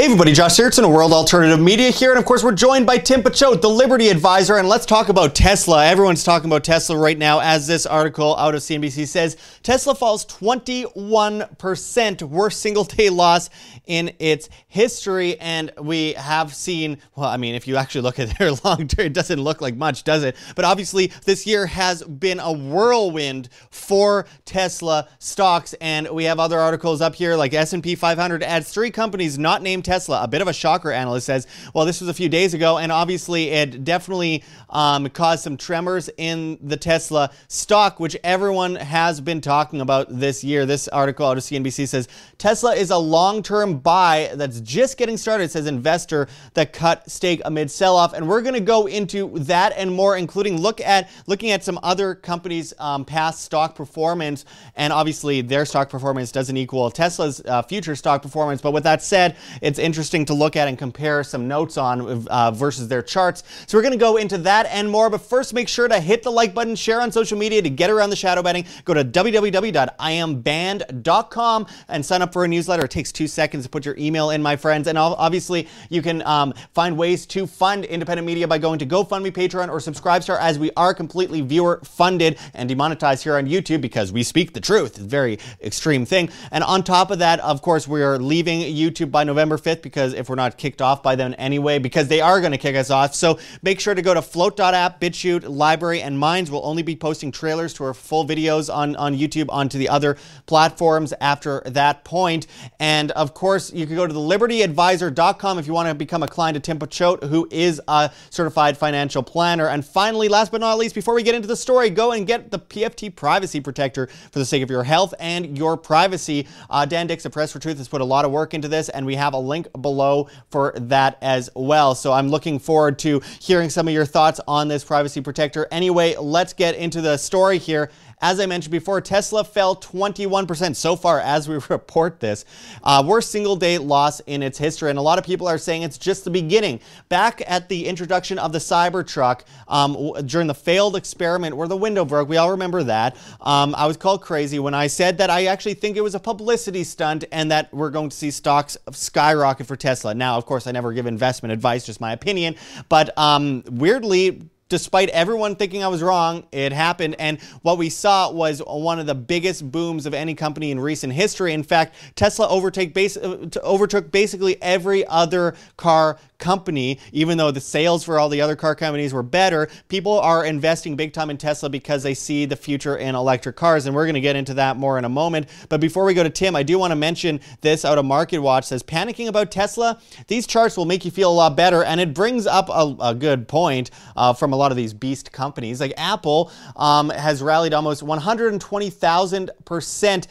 Hey everybody, Josh Sigurdson of World Alternative Media here, and of course we're joined by Tim Picciott, the Liberty Advisor, and let's talk about Tesla. Everyone's talking about Tesla right now, as this article out of CNBC says. Tesla falls 21%, worst single day loss in its history, and we have seen, well, I mean, if you actually look at their long term, it doesn't look like much, does it? But obviously, this year has been a whirlwind for Tesla stocks, and we have other articles up here, like S&P 500 adds three companies not named Tesla. A bit of a shocker, analyst says. Well, this was a few days ago, and obviously it definitely um, caused some tremors in the Tesla stock, which everyone has been talking about this year. This article out of CNBC says Tesla is a long term buy that's just getting started, says investor that cut stake amid sell off. And we're going to go into that and more, including look at looking at some other companies' um, past stock performance. And obviously, their stock performance doesn't equal Tesla's uh, future stock performance. But with that said, it's interesting to look at and compare some notes on uh, versus their charts. So we're going to go into that and more. But first, make sure to hit the like button, share on social media to get around the shadow banning. Go to www.iambanned.com and sign up for a newsletter. It takes two seconds to put your email in, my friends. And obviously, you can um, find ways to fund independent media by going to GoFundMe, Patreon, or Subscribestar, as we are completely viewer funded and demonetized here on YouTube because we speak the truth. Very extreme thing. And on top of that, of course, we are leaving YouTube by November 5th because if we're not kicked off by then anyway, because they are going to kick us off. So make sure to go to flote.app, BitChute, LBRY, and Minds. We'll only be posting trailers to our full videos on, on YouTube onto the other platforms after that point. And of course, you can go to the libertyadvisor.com if you want to become a client of Tim Picciott, who is a certified financial planner. And finally, last but not least, before we get into the story, go and get the PFT Privacy Protector for the sake of your health and your privacy. Uh, Dan Dicks of Press for Truth has put a lot of work into this, and we have a link below for that as well. So I'm looking forward to hearing some of your thoughts on this privacy protector. Anyway, let's get into the story here. As I mentioned before, Tesla fell 21% so far as we report this. Uh, worst single day loss in its history. And a lot of people are saying it's just the beginning. Back at the introduction of the Cybertruck um, during the failed experiment where the window broke, we all remember that. Um, I was called crazy when I said that I actually think it was a publicity stunt and that we're going to see stocks skyrocket for Tesla. Now, of course, I never give investment advice, just my opinion. But um, weirdly, despite everyone thinking I was wrong, it happened. And what we saw was one of the biggest booms of any company in recent history. In fact, Tesla overtake uh, overtook basically every other car company, even though the sales for all the other car companies were better. People are investing big time in Tesla because they see the future in electric cars. And we're going to get into that more in a moment. But before we go to Tim, I do want to mention this out of Market Watch says panicking about Tesla. These charts will make you feel a lot better. And it brings up a, a good point uh, from a lot of these beast companies. Like Apple um, has rallied almost 120,000%.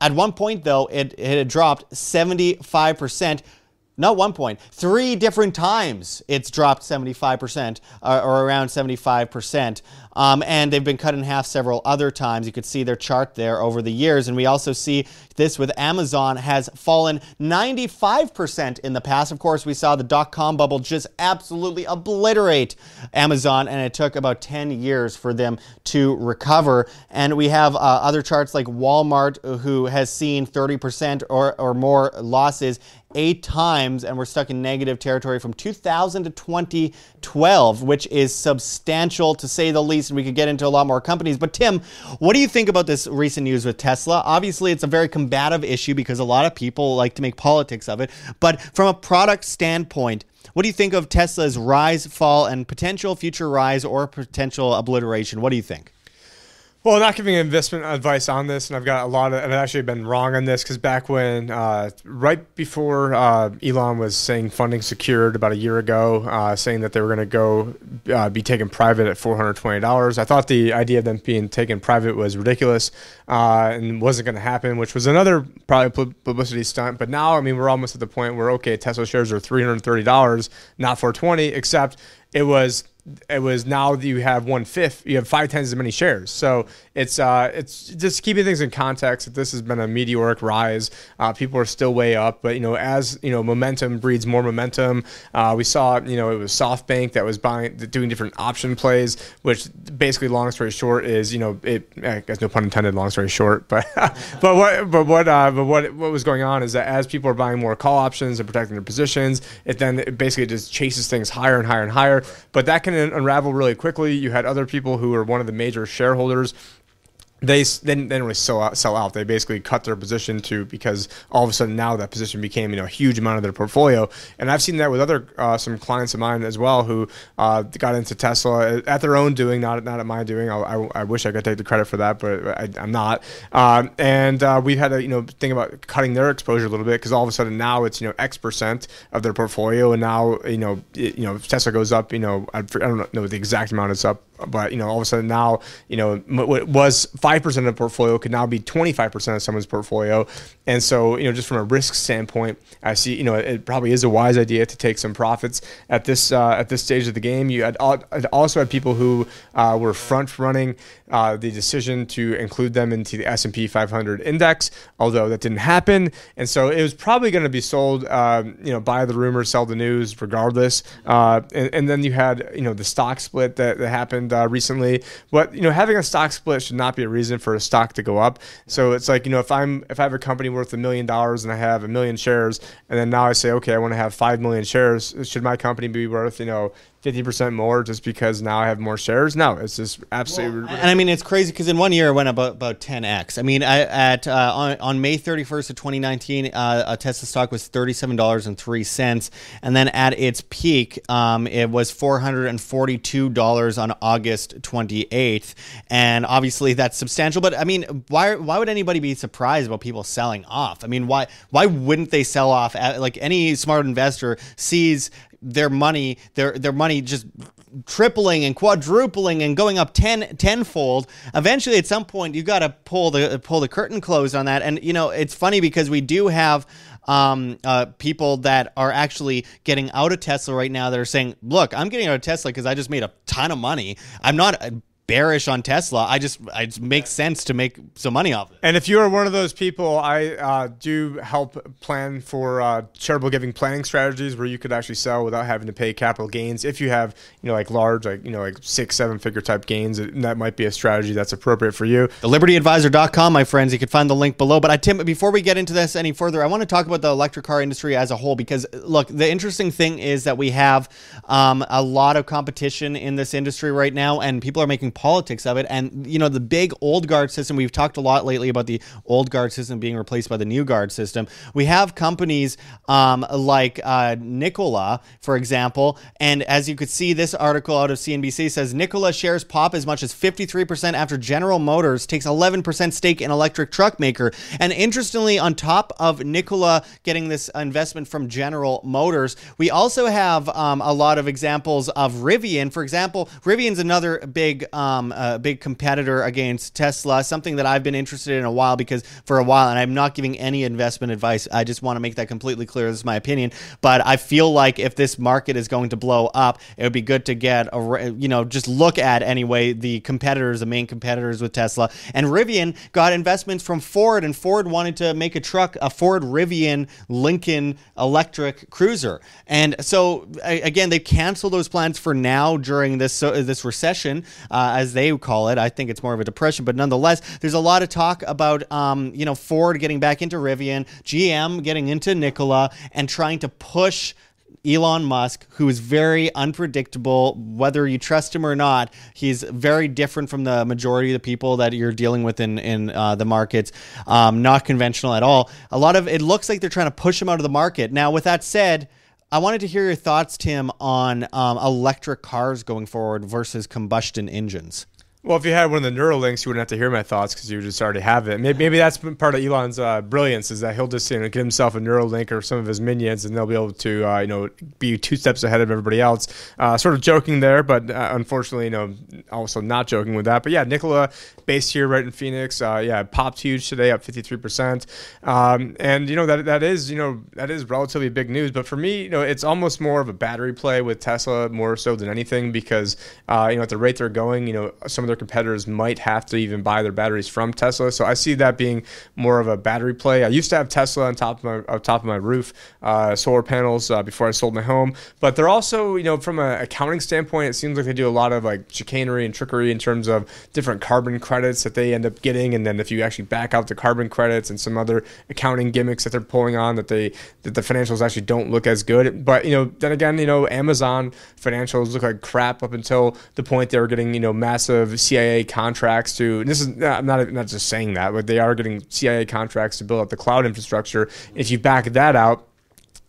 At one point, though, it, it had dropped 75% not one point, three different times it's dropped 75% uh, or around 75%. Um, and they've been cut in half several other times. You could see their chart there over the years. And we also see this with Amazon has fallen 95% in the past. Of course, we saw the dot com bubble just absolutely obliterate Amazon, and it took about 10 years for them to recover. And we have uh, other charts like Walmart, who has seen 30% or, or more losses eight times, and we're stuck in negative territory from 2000 to 2012, which is substantial to say the least and we could get into a lot more companies. But Tim, what do you think about this recent news with Tesla? Obviously, it's a very combative issue because a lot of people like to make politics of it. But from a product standpoint, what do you think of Tesla's rise, fall, and potential future rise or potential obliteration? What do you think? Well, not giving investment advice on this, and I've got a lot of, I've actually been wrong on this because back when, uh, right before uh, Elon was saying funding secured about a year ago, uh, saying that they were going to go uh, be taken private at $420, I thought the idea of them being taken private was ridiculous uh, and wasn't going to happen, which was another probably publicity stunt. But now, I mean, we're almost at the point where, okay, Tesla shares are $330, not 420 except it was it was now that you have one fifth, you have five times as many shares. So it's uh, it's just keeping things in context. That this has been a meteoric rise. Uh, people are still way up, but you know, as you know, momentum breeds more momentum. Uh, we saw, you know, it was SoftBank that was buying, doing different option plays, which basically, long story short, is you know, it. I guess no pun intended. Long story short, but but what but what uh, but what what was going on is that as people are buying more call options and protecting their positions, it then it basically just chases things higher and higher and higher. But that can unravel really quickly. You had other people who were one of the major shareholders they didn't, didn't really sell out, sell out. They basically cut their position to because all of a sudden now that position became you know a huge amount of their portfolio. And I've seen that with other uh, some clients of mine as well who uh, got into Tesla at their own doing, not not at my doing. I, I, I wish I could take the credit for that, but I, am not. Um, and uh, we had to you know think about cutting their exposure a little bit because all of a sudden now it's you know X percent of their portfolio, and now you know it, you know Tesla goes up. You know I, I don't know the exact amount it's up but you know all of a sudden now you know what was 5% of the portfolio could now be 25% of someone's portfolio and so you know just from a risk standpoint i see you know it probably is a wise idea to take some profits at this uh, at this stage of the game you had also had people who uh, were front running uh, the decision to include them into the S&P 500 index, although that didn't happen. And so it was probably going to be sold, um, you know, buy the rumor, sell the news, regardless. Uh, and, and, then you had, you know, the stock split that, that happened uh, recently. But you know, having a stock split should not be a reason for a stock to go up. So it's like, you know, if I'm if I have a company worth a million dollars and I have a million shares, and then now I say, okay, I want to have five million shares, should my company be worth, you know, 50% more just because now I have more shares. No, it's just absolutely. Well, and I mean, it's crazy because in one year it went about, about 10x. I mean, I, at uh, on, on May 31st of 2019, uh, a Tesla stock was $37.03. And then at its peak, um, it was $442 on August 28th. And obviously that's substantial. But I mean, why, why would anybody be surprised about people selling off? I mean, why, why wouldn't they sell off? At, Like any smart investor sees their money their their money just tripling and quadrupling and going up 10 tenfold eventually at some point you got to pull the pull the curtain closed on that and you know it's funny because we do have um, uh, people that are actually getting out of Tesla right now that are saying, "Look, I'm getting out of Tesla because I just made a ton of money. I'm not bearish on Tesla. I just it makes sense to make some money off it. And if you are one of those people, I uh, do help plan for uh, charitable giving planning strategies where you could actually sell without having to pay capital gains. If you have you know like large like you know like six seven figure type gains, that might be a strategy that's appropriate for you. The LibertyAdvisor.com, my friends. You can find the link below. But I Tim, before we get into this any further, I want to talk about the electric car industry as a whole because look, the interesting thing is that we have um, a lot of competition in this industry right now, and people are making politics of it. And, you know, the big old guard system, we've talked a lot lately about the old guard system being replaced by the new guard system. We have companies um, like uh, Nikola, for example. And as you could see, this article out of CNBC says Nikola shares pop as much as 53% after General Motors takes 11% stake in electric truck maker. And interestingly, on top of Nikola getting this investment from General Motors, we also have um, a lot of examples of Rivian. For example, Rivian's another big um, a big competitor against Tesla, something that I've been interested in a while because for a while, and I'm not giving any investment advice. I just want to make that completely clear. This is my opinion, but I feel like if this market is going to blow up, it would be good to get a, you know, just look at anyway the competitors, the main competitors with Tesla. And Rivian got investments from Ford, and Ford wanted to make a truck, a Ford Rivian Lincoln electric cruiser. And so again, they canceled those plans for now during this uh, this recession, uh, as they call it. I think it's more of a depression, but nonetheless, there's a lot of talk about um, you know Ford getting back into Rivian, GM getting into Nikola, and trying to push. Elon Musk, who is very unpredictable, whether you trust him or not, he's very different from the majority of the people that you're dealing with in in uh, the markets. Um, not conventional at all. A lot of it looks like they're trying to push him out of the market. Now, with that said, I wanted to hear your thoughts, Tim, on um, electric cars going forward versus combustion engines. Well, if you had one of the Neuralinks, you wouldn't have to hear my thoughts because you just already have it. Maybe, maybe that's part of Elon's uh, brilliance is that he'll just you know get himself a Neuralink or some of his minions, and they'll be able to uh, you know be two steps ahead of everybody else. Uh, sort of joking there, but uh, unfortunately, you know, also not joking with that. But yeah, Nikola, based here right in Phoenix, uh, yeah, popped huge today, up fifty three percent, um, and you know that that is you know that is relatively big news. But for me, you know, it's almost more of a battery play with Tesla more so than anything because uh, you know at the rate they're going, you know, some of their other competitors might have to even buy their batteries from Tesla. So I see that being more of a battery play. I used to have Tesla on top of my on top of my roof, uh, solar panels uh, before I sold my home. But they're also, you know, from an accounting standpoint, it seems like they do a lot of like chicanery and trickery in terms of different carbon credits that they end up getting, and then if you actually back out the carbon credits and some other accounting gimmicks that they're pulling on, that they that the financials actually don't look as good. But you know, then again, you know, Amazon financials look like crap up until the point they were getting you know massive CIA contracts to. this is uh, I'm not not just saying that, but they are getting CIA contracts to build up the cloud infrastructure. If you back that out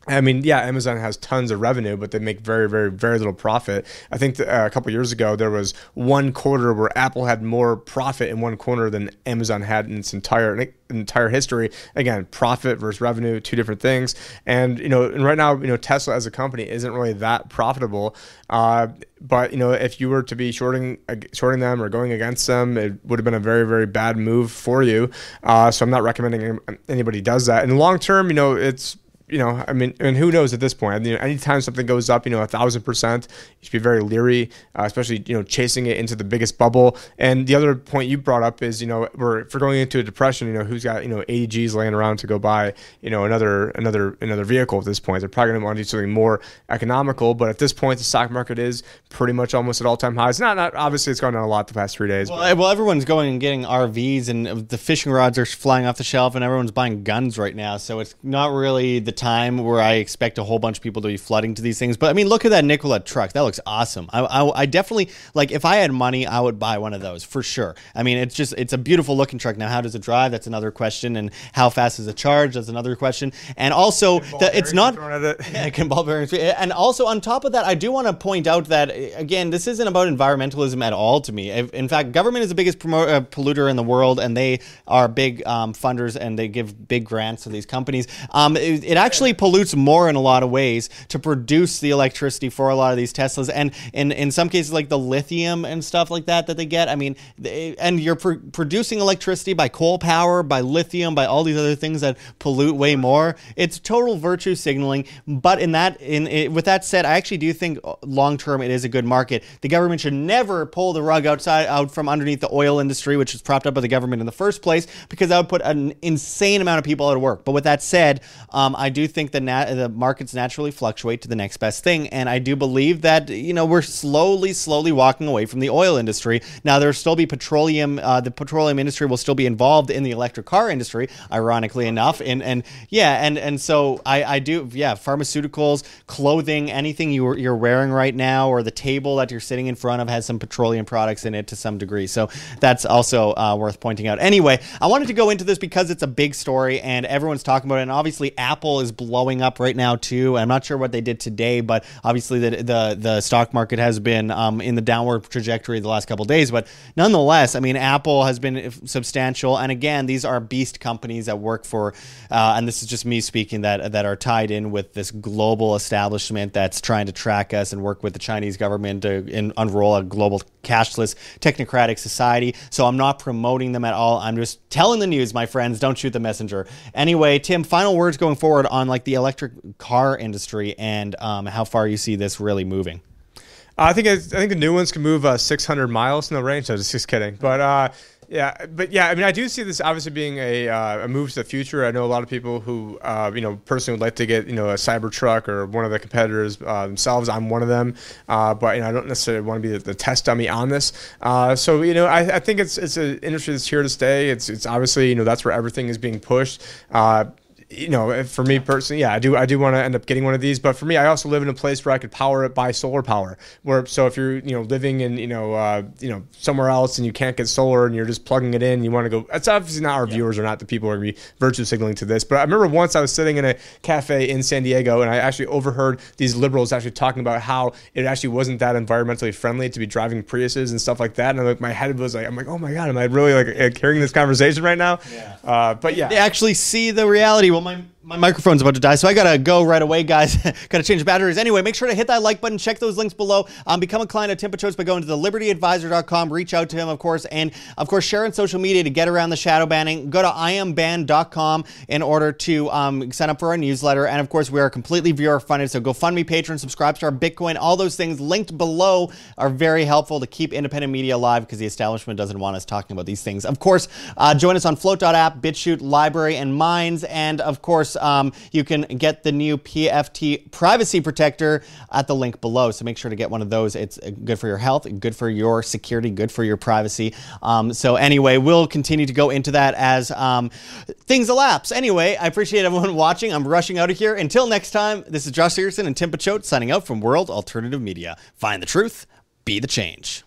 I mean, yeah, Amazon has tons of revenue, but they make very, very, very little profit. I think uh, a couple years ago there was one quarter where Apple had more profit in one quarter than Amazon had in its entire entire history. Again, profit versus revenue, two different things. And you know, and right now, you know, Tesla as a company isn't really that profitable. Uh, but you know, if you were to be shorting shorting them or going against them, it would have been a very, very bad move for you. Uh, so I'm not recommending anybody does that. In the long term, you know, it's you know, I mean, and who knows at this point? I mean, anytime something goes up, you know, a thousand percent, you should be very leery, uh, especially you know, chasing it into the biggest bubble. And the other point you brought up is, you know, we're if we're going into a depression, you know, who's got you know 80 G's laying around to go buy, you know, another another another vehicle at this point? They're probably going to want to do something more economical. But at this point, the stock market is pretty much almost at all time highs. Not not obviously it's gone down a lot the past three days. Well, well, everyone's going and getting RVs, and the fishing rods are flying off the shelf, and everyone's buying guns right now. So it's not really the time where I expect a whole bunch of people to be flooding to these things. But I mean, look at that Nikola truck. That looks awesome. I, I, I, definitely like if I had money, I would buy one of those for sure. I mean, it's just it's a beautiful looking truck. Now, how does it drive? That's another question. And how fast is it charge? That's another question. And also, the, it's not it. yeah, can ball bearings. And also on top of that, I do want to point out that again, this isn't about environmentalism at all to me. In fact, government is the biggest promoter, uh, polluter in the world, and they are big um, funders and they give big grants to these companies. Um, it, it actually pollutes more in a lot of ways to produce the electricity for a lot of these Teslas, and in in some cases like the lithium and stuff like that that they get. I mean, they, and you're pr- producing electricity by coal power, by lithium, by all these other things that pollute way more. It's total virtue signaling. But in that, in it, with that said, I actually do think long term it is a good market. The government should never pull the rug outside out from underneath the oil industry, which is propped up by the government in the first place, because that would put an insane amount of people out of work. But with that said, um, I do think the the markets naturally fluctuate to the next best thing. And I do believe that, you know, we're slowly, slowly walking away from the oil industry. Now, there'll still be petroleum, uh, the petroleum industry will still be involved in the electric car industry, ironically enough. And, and yeah, and, and so I, I do, yeah, pharmaceuticals, clothing, anything you're, you're wearing right now, or the table that you're sitting in front of has some petroleum products in it to some degree. So that's also uh, worth pointing out. Anyway, I wanted to go into this because it's a big story and everyone's talking about it. And obviously, Apple is blowing up right now, too. I'm not sure what they did today, but obviously the the, the stock market has been um, in the downward trajectory the last couple days. But nonetheless, I mean, Apple has been substantial, and again, these are beast companies that work for, uh, and this is just me speaking that that are tied in with this global establishment that's trying to track us and work with the Chinese government to in, unroll a global cashless technocratic society. So I'm not promoting them at all. I'm just telling the news, my friends. Don't shoot the messenger. Anyway, Tim, final words going forward on like the electric car industry and um, how far you see this really moving. I think I think the new ones can move uh, 600 miles. in the range. I was just kidding. But uh, yeah, but yeah, I mean, I do see this obviously being a, uh, a move to the future. I know a lot of people who, uh, you know, personally would like to get, you know, a Cybertruck or one of the competitors uh, themselves. I'm one of them, uh, but you know, I don't necessarily want to be the, the test dummy on this. So you know, I, I, think it's it's an industry that's here to stay. It's it's obviously you know that's where everything is being pushed you know, for me personally, yeah, I do. I do want to end up getting one of these. But for me, I also live in a place where I could power it by solar power. Where so if you're you know living in you know uh, you know somewhere else and you can't get solar and you're just plugging it in, you want to go. That's obviously not our yeah. viewers or not the people who are going to be virtue signaling to this. But I remember once I was sitting in a cafe in San Diego and I actually overheard these liberals actually talking about how it actually wasn't that environmentally friendly to be driving Priuses and stuff like that. And like my head was like, I'm like, oh my god, am I really like hearing this conversation right now? Yeah. Uh, but yeah, they actually see the reality. Well, my My microphone's about to die, so I gotta go right away, guys. gotta change batteries. Anyway, make sure to hit that like button, check those links below. Um, become a client of Tim Picciott by going to the libertyadvisor.com, reach out to him, of course, and of course, share on social media to get around the shadow banning. Go to iambanned.com in order to um, sign up for our newsletter. And of course, we are completely viewer funded, so go fund me, Patreon, subscribe to our Bitcoin. All those things linked below are very helpful to keep independent media alive because the establishment doesn't want us talking about these things. Of course, uh, join us on flote.app, BitChute, LBRY, and Minds. And of course, um, you can get the new PFT privacy protector at the link below. So make sure to get one of those. It's uh, good for your health, good for your security, good for your privacy. Um, so anyway, we'll continue to go into that as um, things elapse. Anyway, I appreciate everyone watching. I'm rushing out of here. Until next time, this is Josh Sigurdson and Tim Picciott signing out from World Alternative Media. Find the truth, be the change.